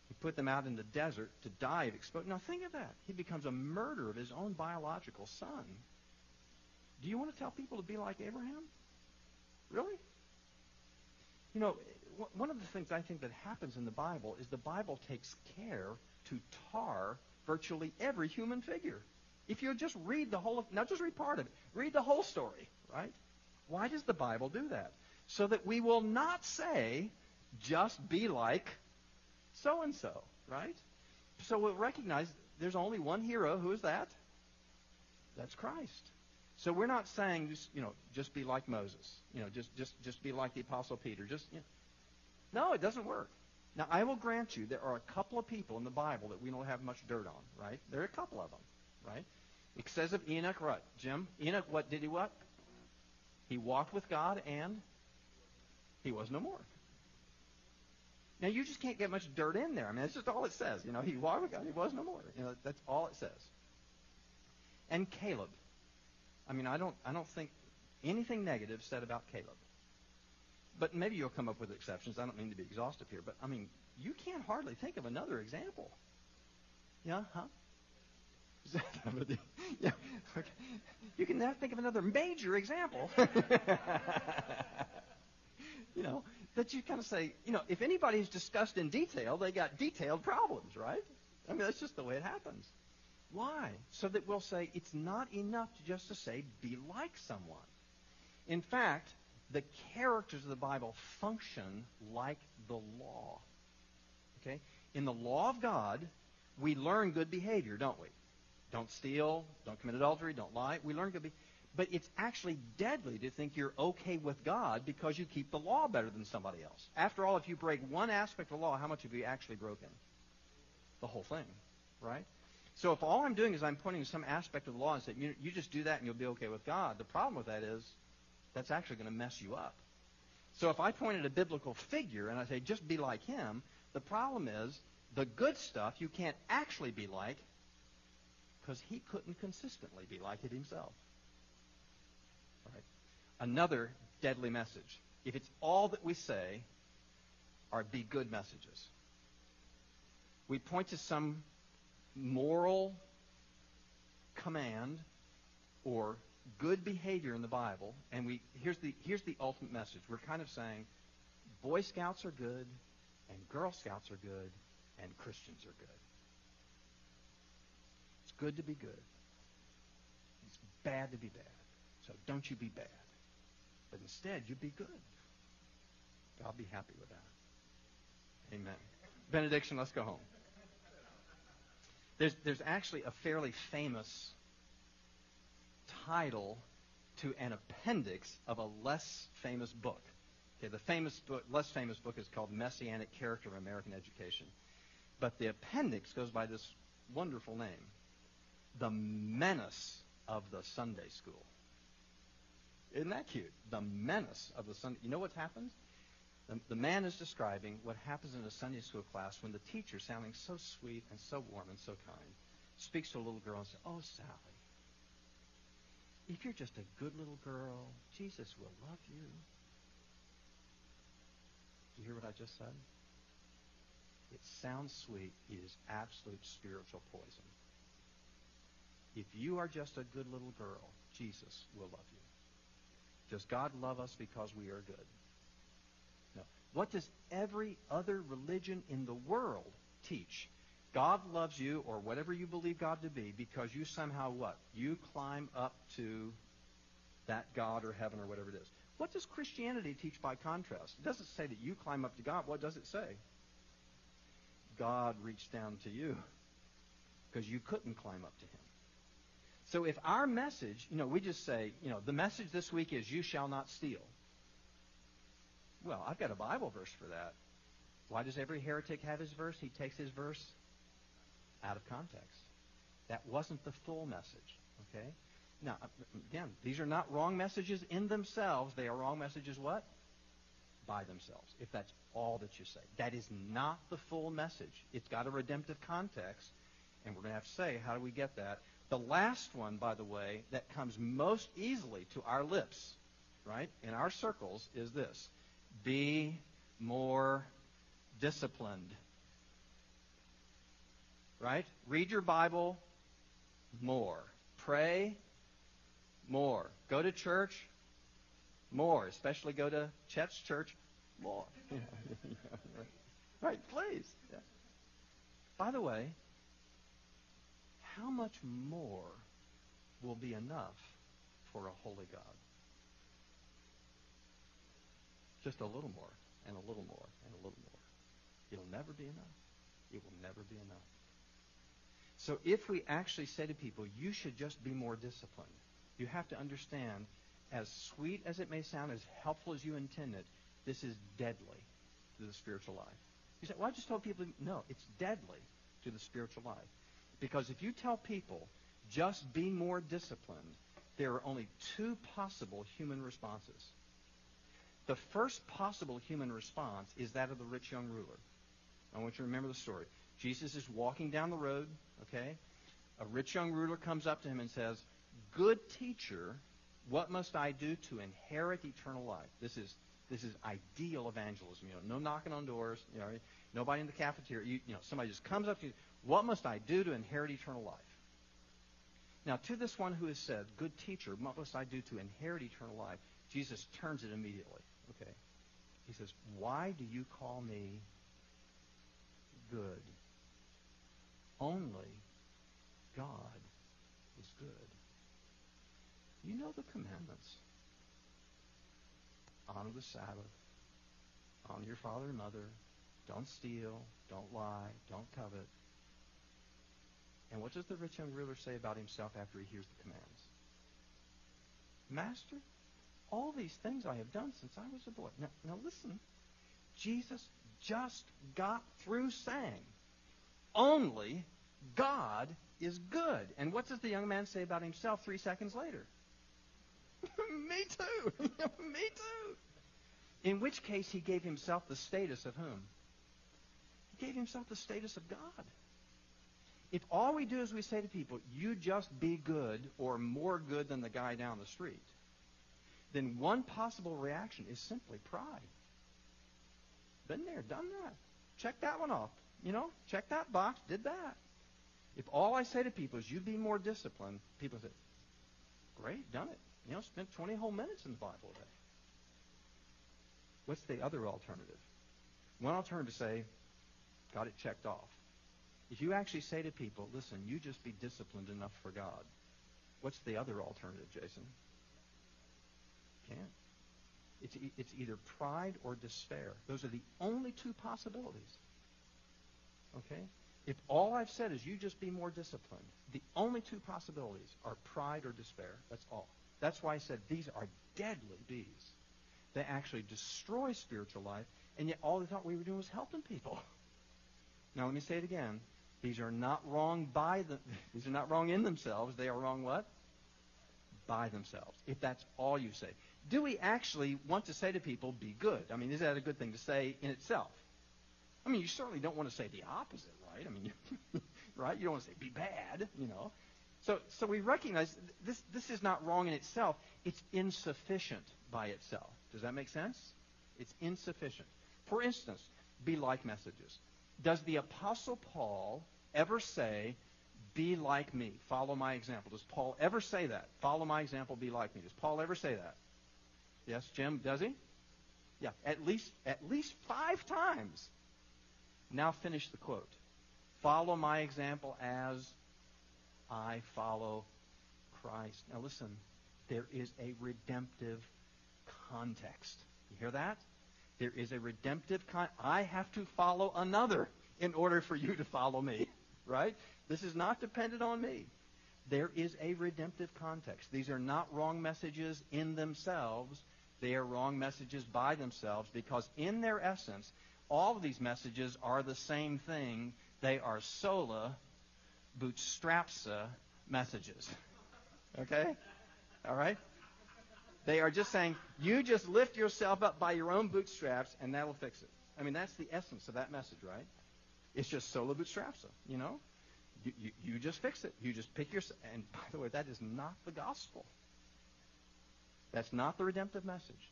He put them out in the desert to die of exposure. Now think of that. He becomes a murderer of his own biological son. Do you want to tell people to be like Abraham? Really? You know, one of the things I think that happens in the Bible is the Bible takes care to tar virtually every human figure. If you just read the whole, not just read part of it, read the whole story, right? Why does the Bible do that? So that we will not say, just be like so and so, right? So we'll recognize there's only one hero. Who is that? That's Christ. So we're not saying just you know just be like Moses, you know just just just be like the apostle Peter. Just you know. no, it doesn't work. Now I will grant you there are a couple of people in the Bible that we don't have much dirt on, right? There are a couple of them, right? It says of Enoch, what Jim? Enoch, what did he what? He walked with God and he was no more. Now you just can't get much dirt in there. I mean, that's just all it says. You know, he walked with God, he was no more. You know, that's all it says. And Caleb. I mean, I don't, I don't think anything negative said about Caleb. But maybe you'll come up with exceptions. I don't mean to be exhaustive here, but I mean, you can't hardly think of another example. Yeah, huh? yeah, okay. You can now think of another major example. you know, that you kind of say, you know, if anybody's discussed in detail, they got detailed problems, right? I mean, that's just the way it happens. Why? So that we'll say it's not enough just to say be like someone. In fact, the characters of the Bible function like the law. Okay? In the law of God, we learn good behavior, don't we? Don't steal, don't commit adultery, don't lie. We learn good behavior. But it's actually deadly to think you're okay with God because you keep the law better than somebody else. After all, if you break one aspect of the law, how much have you actually broken? The whole thing, right? So if all I'm doing is I'm pointing to some aspect of the law and saying, you, you just do that and you'll be okay with God, the problem with that is that's actually going to mess you up. So if I point at a biblical figure and I say, just be like him, the problem is the good stuff you can't actually be like because he couldn't consistently be like it himself. Right. Another deadly message. If it's all that we say are be good messages, we point to some moral command or good behavior in the Bible, and we here's the here's the ultimate message. We're kind of saying Boy Scouts are good, and Girl Scouts are good, and Christians are good. It's good to be good. It's bad to be bad. So don't you be bad. But instead, you be good. I'll be happy with that. Amen. Benediction, let's go home. There's, there's actually a fairly famous title to an appendix of a less famous book. Okay, the famous book, less famous book is called Messianic Character of American Education. But the appendix goes by this wonderful name, The Menace of the Sunday School. Isn't that cute? The menace of the Sunday. You know what happens? The, the man is describing what happens in a Sunday school class when the teacher, sounding so sweet and so warm and so kind, speaks to a little girl and says, "Oh, Sally, if you're just a good little girl, Jesus will love you." Do you hear what I just said? It sounds sweet. It is absolute spiritual poison. If you are just a good little girl, Jesus will love you. Does God love us because we are good? What does every other religion in the world teach? God loves you, or whatever you believe God to be, because you somehow what? You climb up to that God or heaven or whatever it is. What does Christianity teach by contrast? It doesn't say that you climb up to God. What does it say? God reached down to you because you couldn't climb up to him. So if our message, you know, we just say, you know, the message this week is you shall not steal. Well, I've got a Bible verse for that. Why does every heretic have his verse? He takes his verse out of context. That wasn't the full message. Okay? Now, again, these are not wrong messages in themselves. They are wrong messages what? By themselves. If that's all that you say. That is not the full message. It's got a redemptive context. And we're going to have to say, how do we get that? The last one, by the way, that comes most easily to our lips, right, in our circles, is this be more disciplined. Right? Read your Bible more. Pray more. Go to church more. Especially go to Chet's church more. right, please. Yeah. By the way, how much more will be enough for a holy God? Just a little more, and a little more, and a little more. It'll never be enough. It will never be enough. So if we actually say to people, you should just be more disciplined, you have to understand, as sweet as it may sound, as helpful as you intend it, this is deadly to the spiritual life. You say, well, I just told people, no, it's deadly to the spiritual life. Because if you tell people, just be more disciplined, there are only two possible human responses. The first possible human response is that of the rich young ruler. I want you to remember the story. Jesus is walking down the road, okay? A rich young ruler comes up to him and says, Good teacher, what must I do to inherit eternal life? This is this is ideal evangelism. You know, no knocking on doors. You know, nobody in the cafeteria. You, you know, somebody just comes up to you. What must I do to inherit eternal life? Now, to this one who has said, Good teacher, what must I do to inherit eternal life? Jesus turns it immediately. Okay. He says, Why do you call me good? Only God is good. You know the commandments. Honor the Sabbath. Honor your father and mother. Don't steal. Don't lie. Don't covet. And what does the rich young ruler say about himself after he hears the commands? Master, all these things I have done since I was a boy. Now, now listen. Jesus just got through saying, only God is good. And what does the young man say about himself three seconds later? Me too. Me too. In which case, he gave himself the status of whom? He gave himself the status of God. If all we do is we say to people, you just be good or more good than the guy down the street, then one possible reaction is simply pride. Been there, done that. Check that one off. You know, check that box, did that. If all I say to people is you be more disciplined, people say, great, done it. You know, spent 20 whole minutes in the Bible today. What's the other alternative? One alternative to say, got it checked off. If you actually say to people, listen, you just be disciplined enough for God, What's the other alternative, Jason? Can't. It's, e- it's either pride or despair. Those are the only two possibilities. Okay? If all I've said is you just be more disciplined, the only two possibilities are pride or despair. That's all. That's why I said these are deadly bees. They actually destroy spiritual life, and yet all they thought we were doing was helping people. Now let me say it again. These are not wrong by the these are not wrong in themselves. They are wrong what? By themselves. If that's all you say. Do we actually want to say to people, be good? I mean, is that a good thing to say in itself? I mean, you certainly don't want to say the opposite, right? I mean, right? You don't want to say be bad, you know. So, so we recognize this, this is not wrong in itself. It's insufficient by itself. Does that make sense? It's insufficient. For instance, be like messages. Does the Apostle Paul ever say, be like me, follow my example? Does Paul ever say that? Follow my example, be like me. Does Paul ever say that? Yes, Jim, does he? Yeah, at least at least five times. Now finish the quote. Follow my example as I follow Christ. Now listen, there is a redemptive context. You hear that? There is a redemptive con I have to follow another in order for you to follow me, right? This is not dependent on me. There is a redemptive context. These are not wrong messages in themselves. They are wrong messages by themselves because in their essence, all of these messages are the same thing. They are sola bootstrapsa messages. Okay? All right? They are just saying, you just lift yourself up by your own bootstraps and that'll fix it. I mean, that's the essence of that message, right? It's just sola bootstrapsa, you know? You, you, you just fix it. You just pick your... And by the way, that is not the gospel. That's not the redemptive message.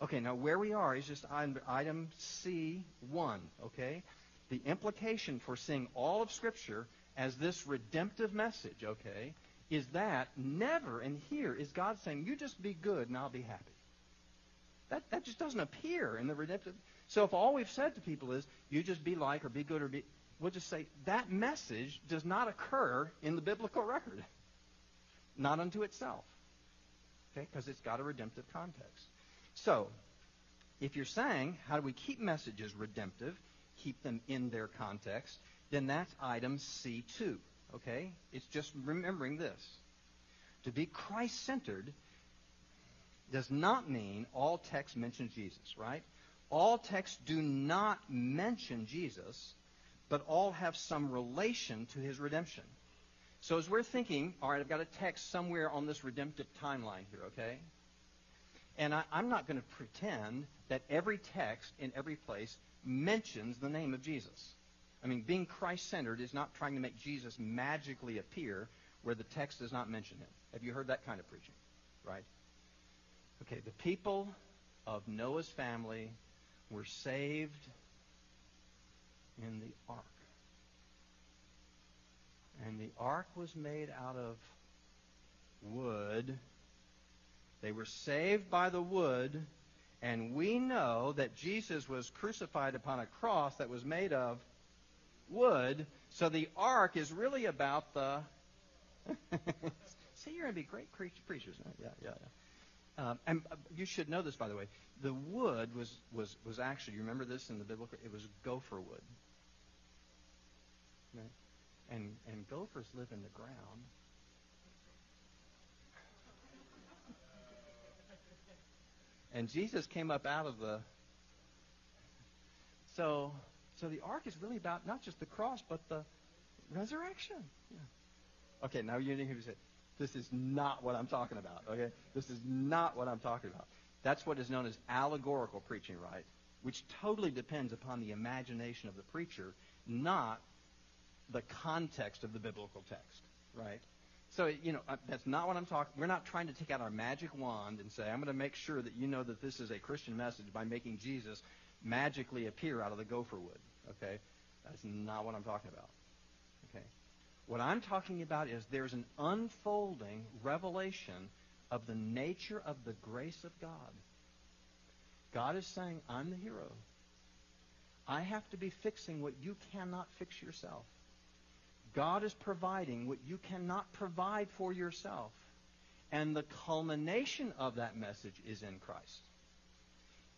Okay, now where we are is just item C1, okay? The implication for seeing all of Scripture as this redemptive message, okay, is that never and here is God saying, you just be good and I'll be happy. That, that just doesn't appear in the redemptive. So if all we've said to people is, you just be like or be good or be, we'll just say, that message does not occur in the biblical record. Not unto itself. Okay, because it's got a redemptive context. So, if you're saying, how do we keep messages redemptive, keep them in their context, then that's item C2. Okay? It's just remembering this. To be Christ centered does not mean all texts mention Jesus, right? All texts do not mention Jesus, but all have some relation to his redemption. So as we're thinking, all right, I've got a text somewhere on this redemptive timeline here, okay? And I, am not going to pretend that every text in every place mentions the name of Jesus. I mean, being Christ centered is not trying to make Jesus magically appear where the text does not mention him. Have you heard that kind of preaching? Right? Okay, the people of Noah's family were saved in the ark. And the ark was made out of wood. They were saved by the wood, and we know that Jesus was crucified upon a cross that was made of wood. So the ark is really about the. See, you're going to be great preachers. Yeah, yeah, yeah. Um, and uh, you should know this, by the way. The wood was, was, was actually, you remember this in the biblical? It was gopher wood. Right? And, and gophers live in the ground. And Jesus came up out of the. So so the ark is really about not just the cross, but the resurrection. Yeah. Okay, now you need to say, this is not what I'm talking about. Okay? This is not what I'm talking about. That's what is known as allegorical preaching, right? Which totally depends upon the imagination of the preacher, not the context of the biblical text, right? So, you know, uh, that's not what I'm talking. We're not trying to take out our magic wand and say, I'm going to make sure that you know that this is a Christian message by making Jesus magically appear out of the gopher wood. Okay? That's not what I'm talking about. Okay? What I'm talking about is there's an unfolding revelation of the nature of the grace of God. God is saying, I'm the hero. I have to be fixing what you cannot fix yourself. God is providing what you cannot provide for yourself. And the culmination of that message is in Christ.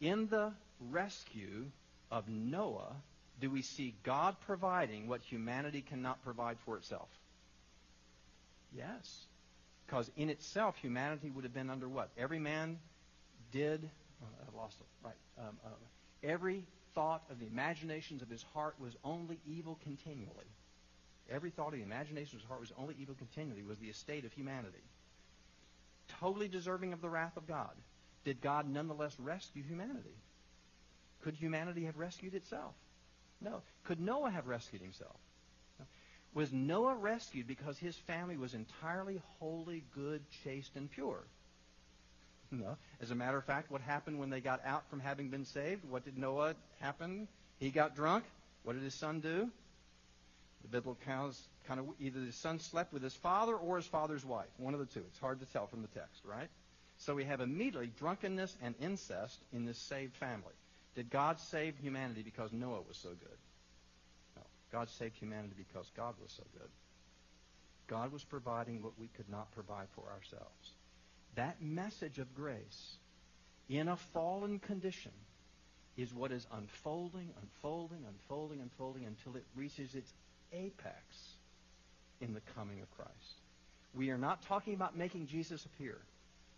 In the rescue of Noah, do we see God providing what humanity cannot provide for itself? Yes. Because in itself, humanity would have been under what? Every man did. Oh, I lost it. Right. Um, uh, every thought of the imaginations of his heart was only evil continually. Every thought of the imaginations of his heart was only evil continually, was the estate of humanity. Totally deserving of the wrath of God. Did God nonetheless rescue humanity? Could humanity have rescued itself? No. Could Noah have rescued himself? No. Was Noah rescued because his family was entirely holy, good, chaste, and pure? No. As a matter of fact, what happened when they got out from having been saved? What did Noah happen? He got drunk. What did his son do? The biblical accounts kind of either his son slept with his father or his father's wife. One of the two. It's hard to tell from the text, right? So we have immediately drunkenness and incest in this saved family. Did God save humanity because Noah was so good? No. God saved humanity because God was so good. God was providing what we could not provide for ourselves. That message of grace in a fallen condition is what is unfolding, unfolding, unfolding, unfolding until it reaches its apex in the coming of Christ. We are not talking about making Jesus appear.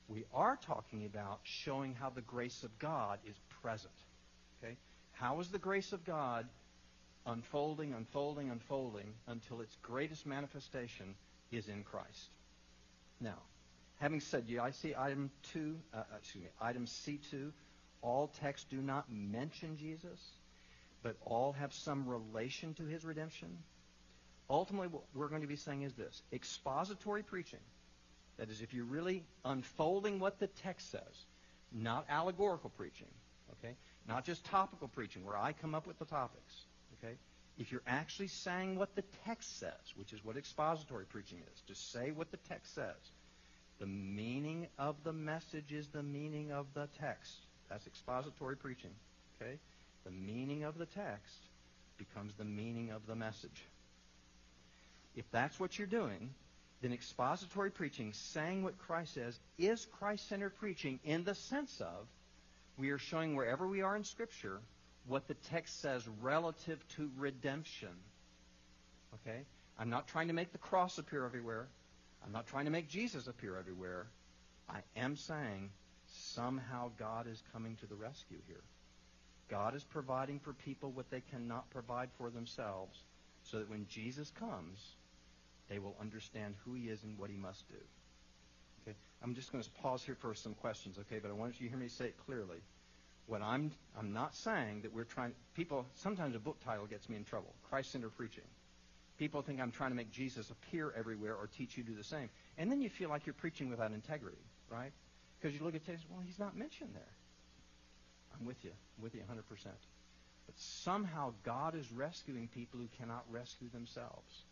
We are talking about showing how the grace of God is present. Okay? How is the grace of God unfolding, unfolding, unfolding until its greatest manifestation is in Christ? Now, having said you, I see item two, uh, uh excuse me, item C2. All texts do not mention Jesus, but all have some relation to his redemption. Ultimately, what we're going to be saying is this expository preaching. That is, if you're really unfolding what the text says, not allegorical preaching, okay? Not just topical preaching where I come up with the topics. Okay? If you're actually saying what the text says, which is what expository preaching is, to say what the text says, the meaning of the message is the meaning of the text. That's expository preaching. Okay? The meaning of the text becomes the meaning of the message. If that's what you're doing, then expository preaching, saying what Christ says, is Christ centered preaching in the sense of we are showing wherever we are in Scripture what the text says relative to redemption. Okay? I'm not trying to make the cross appear everywhere. I'm not trying to make Jesus appear everywhere. I am saying somehow God is coming to the rescue here. God is providing for people what they cannot provide for themselves so that when Jesus comes, they will understand who he is and what he must do. Okay? I'm just going to pause here for some questions, okay? But I want you to hear me say it clearly. What I'm I'm not saying that we're trying people sometimes a book title gets me in trouble. Christ-centered preaching. People think I'm trying to make Jesus appear everywhere or teach you to do the same. And then you feel like you're preaching without integrity, right? Because you look at text, well, he's not mentioned there. I'm with you. I'm with you 100%. But somehow God is rescuing people who cannot rescue themselves.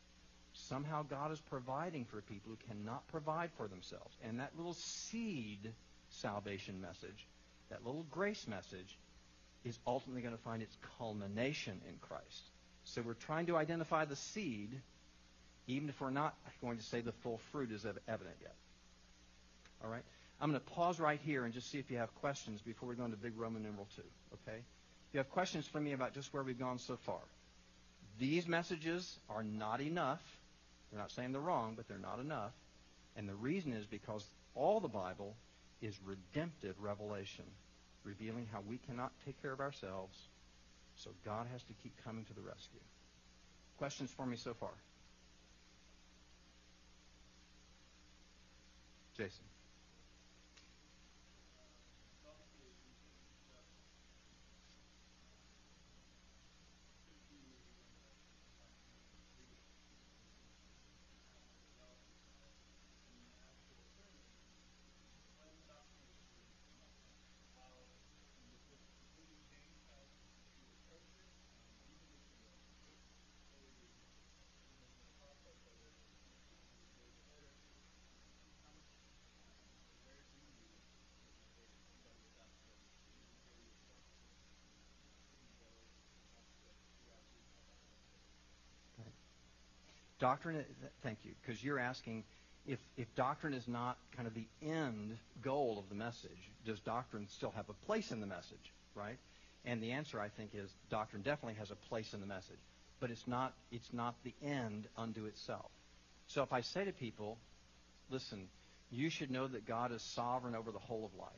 Somehow God is providing for people who cannot provide for themselves. And that little seed salvation message, that little grace message, is ultimately going to find its culmination in Christ. So we're trying to identify the seed, even if we're not going to say the full fruit is evident yet. All right? I'm going to pause right here and just see if you have questions before we go into big Roman numeral 2. Okay? If you have questions for me about just where we've gone so far, these messages are not enough they're not saying they're wrong, but they're not enough. And the reason is because all the Bible is redemptive revelation, revealing how we cannot take care of ourselves. So God has to keep coming to the rescue. Questions for me so far? Jason. Doctrine, thank you, because you're asking if, if doctrine is not kind of the end goal of the message, does doctrine still have a place in the message, right? And the answer, I think, is doctrine definitely has a place in the message, but it's not, it's not the end unto itself. So if I say to people, listen, you should know that God is sovereign over the whole of life.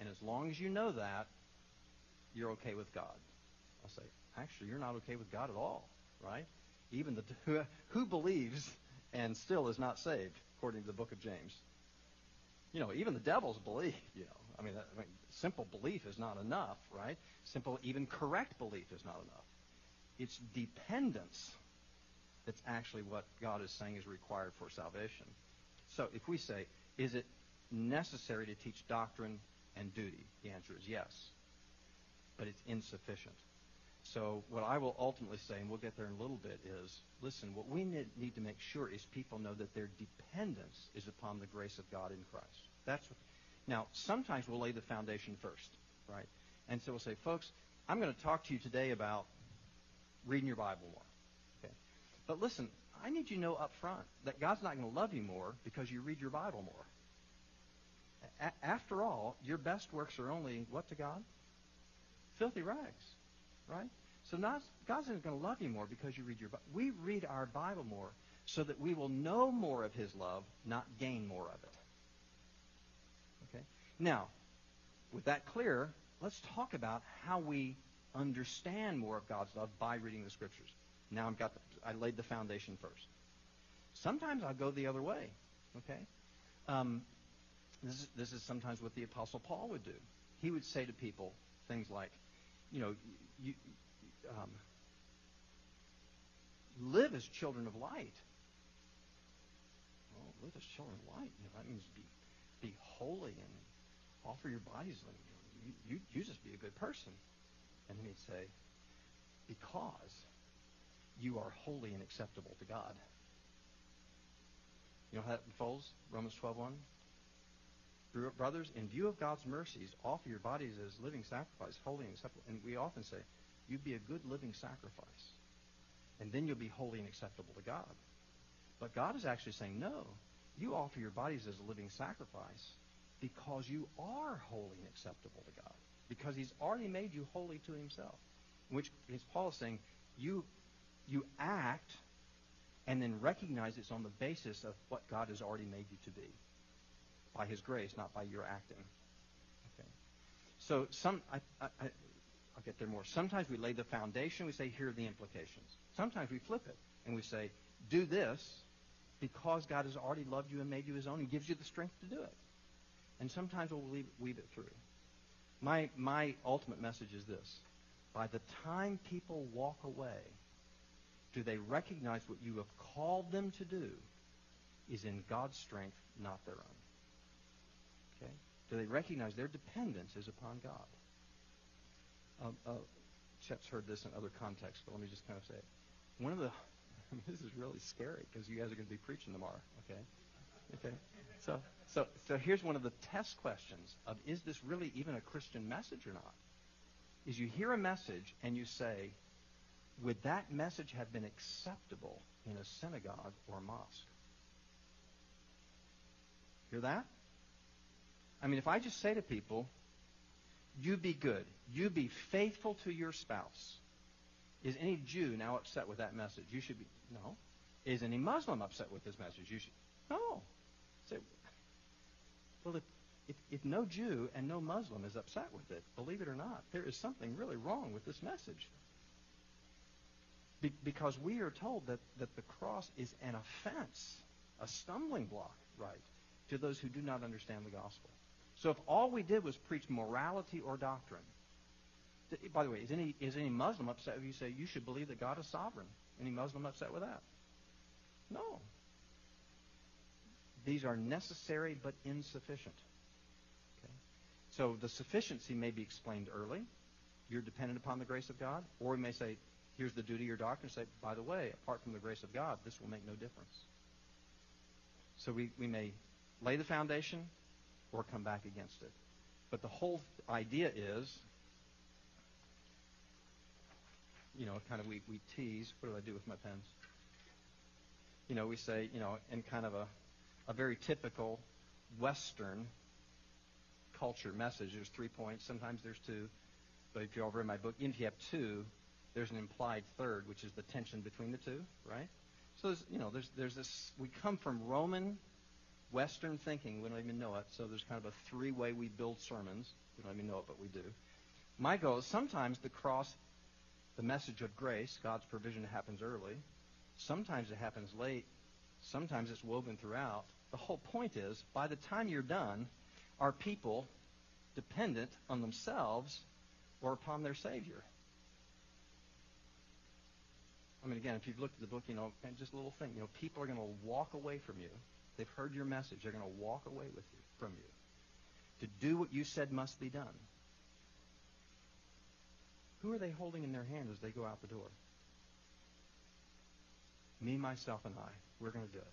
And as long as you know that, you're okay with God. I'll say, actually, you're not okay with God at all, right? Even the who, who believes and still is not saved, according to the book of James. You know, even the devils believe. You know, I mean, I mean, simple belief is not enough, right? Simple, even correct belief is not enough. It's dependence that's actually what God is saying is required for salvation. So if we say, is it necessary to teach doctrine and duty? The answer is yes. But it's insufficient. So what I will ultimately say, and we'll get there in a little bit, is listen, what we need to make sure is people know that their dependence is upon the grace of God in Christ. That's what, now, sometimes we'll lay the foundation first, right? And so we'll say, folks, I'm going to talk to you today about reading your Bible more. Okay? But listen, I need you to know up front that God's not going to love you more because you read your Bible more. A- after all, your best works are only what to God? Filthy rags, right? So not, God's not going to love you more because you read your Bible. We read our Bible more so that we will know more of His love, not gain more of it. Okay? Now, with that clear, let's talk about how we understand more of God's love by reading the Scriptures. Now I've got the, I laid the foundation first. Sometimes I'll go the other way. Okay, um, this is this is sometimes what the Apostle Paul would do. He would say to people things like, you know, you, um, live as children of light. Well, live as children of light. You know, that means be be holy and offer your bodies. You, you, you just be a good person. And then he'd say, because you are holy and acceptable to God. You know how that unfolds? Romans 12.1? Brothers, in view of God's mercies, offer your bodies as living sacrifice, holy and acceptable. And we often say, "You'd be a good living sacrifice. And then you'll be holy and acceptable to God. But God is actually saying, no, you offer your bodies as a living sacrifice because you are holy and acceptable to God. Because he's already made you holy to himself. Which is Paul is saying, you you act and then recognize it's on the basis of what God has already made you to be. By his grace, not by your acting. Okay. So some I, I, I'll get there more. Sometimes we lay the foundation, we say, here are the implications. Sometimes we flip it and we say, do this because God has already loved you and made you his own and gives you the strength to do it. And sometimes we'll weave, weave it through. My, my ultimate message is this. By the time people walk away, do they recognize what you have called them to do is in God's strength, not their own? Okay? Do they recognize their dependence is upon God? Um, uh, Chet's heard this in other contexts, but let me just kind of say it. One of the this is really scary because you guys are going to be preaching tomorrow. Okay, okay. So, so, so here's one of the test questions of is this really even a Christian message or not? Is you hear a message and you say, would that message have been acceptable in a synagogue or mosque? Hear that? I mean, if I just say to people, you be good, you be faithful to your spouse, is any Jew now upset with that message? You should be, no. Is any Muslim upset with this message? You should, no. Say, well, if, if, if no Jew and no Muslim is upset with it, believe it or not, there is something really wrong with this message. Be, because we are told that, that the cross is an offense, a stumbling block, right, to those who do not understand the gospel. So if all we did was preach morality or doctrine, by the way, is any, is any Muslim upset if you say you should believe that God is sovereign? Any Muslim upset with that? No. These are necessary but insufficient. Okay? So the sufficiency may be explained early. You're dependent upon the grace of God. Or we may say, here's the duty your doctrine. Say, by the way, apart from the grace of God, this will make no difference. So we, we may lay the foundation or come back against it. But the whole idea is, you know, kind of we, we tease. What do I do with my pens? you know, we say, you know, in kind of a, a very typical Western culture message, there's three points. Sometimes there's two. But if you all read my book, even if you have two, there's an implied third, which is the tension between the two, right? So there's, you know, there's there's this. We come from Roman, Western thinking. We don't even know it. So there's kind of a three-way we build sermons. We don't even know it, but we do. My goal is sometimes the cross the message of grace. God's provision happens early. Sometimes it happens late. Sometimes it's woven throughout. The whole point is, by the time you're done, are people dependent on themselves or upon their Savior? I mean, again, if you've looked at the book, you know, just a little thing, you know, people are going to walk away from you. They've heard your message. They're going to walk away with you from you to do what you said must be done. Who are they holding in their hand as they go out the door? Me, myself, and I. We're going to do it.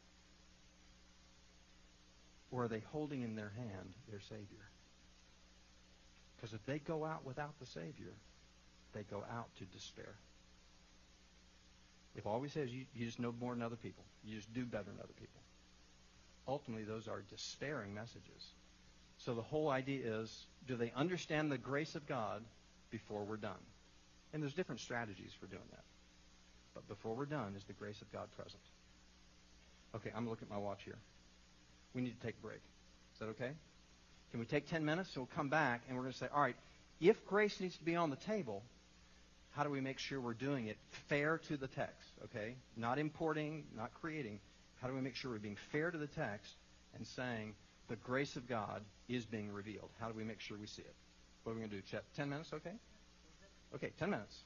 Or are they holding in their hand their Savior? Because if they go out without the Savior, they go out to despair. If all we say is you, you just know more than other people, you just do better than other people, ultimately those are despairing messages. So the whole idea is do they understand the grace of God before we're done? And there's different strategies for doing that. But before we're done, is the grace of God present? Okay, I'm going to look at my watch here. We need to take a break. Is that okay? Can we take 10 minutes? So we'll come back and we're going to say, all right, if grace needs to be on the table, how do we make sure we're doing it fair to the text? Okay? Not importing, not creating. How do we make sure we're being fair to the text and saying the grace of God is being revealed? How do we make sure we see it? What are we going to do? 10 minutes, okay? Okay, 10 minutes.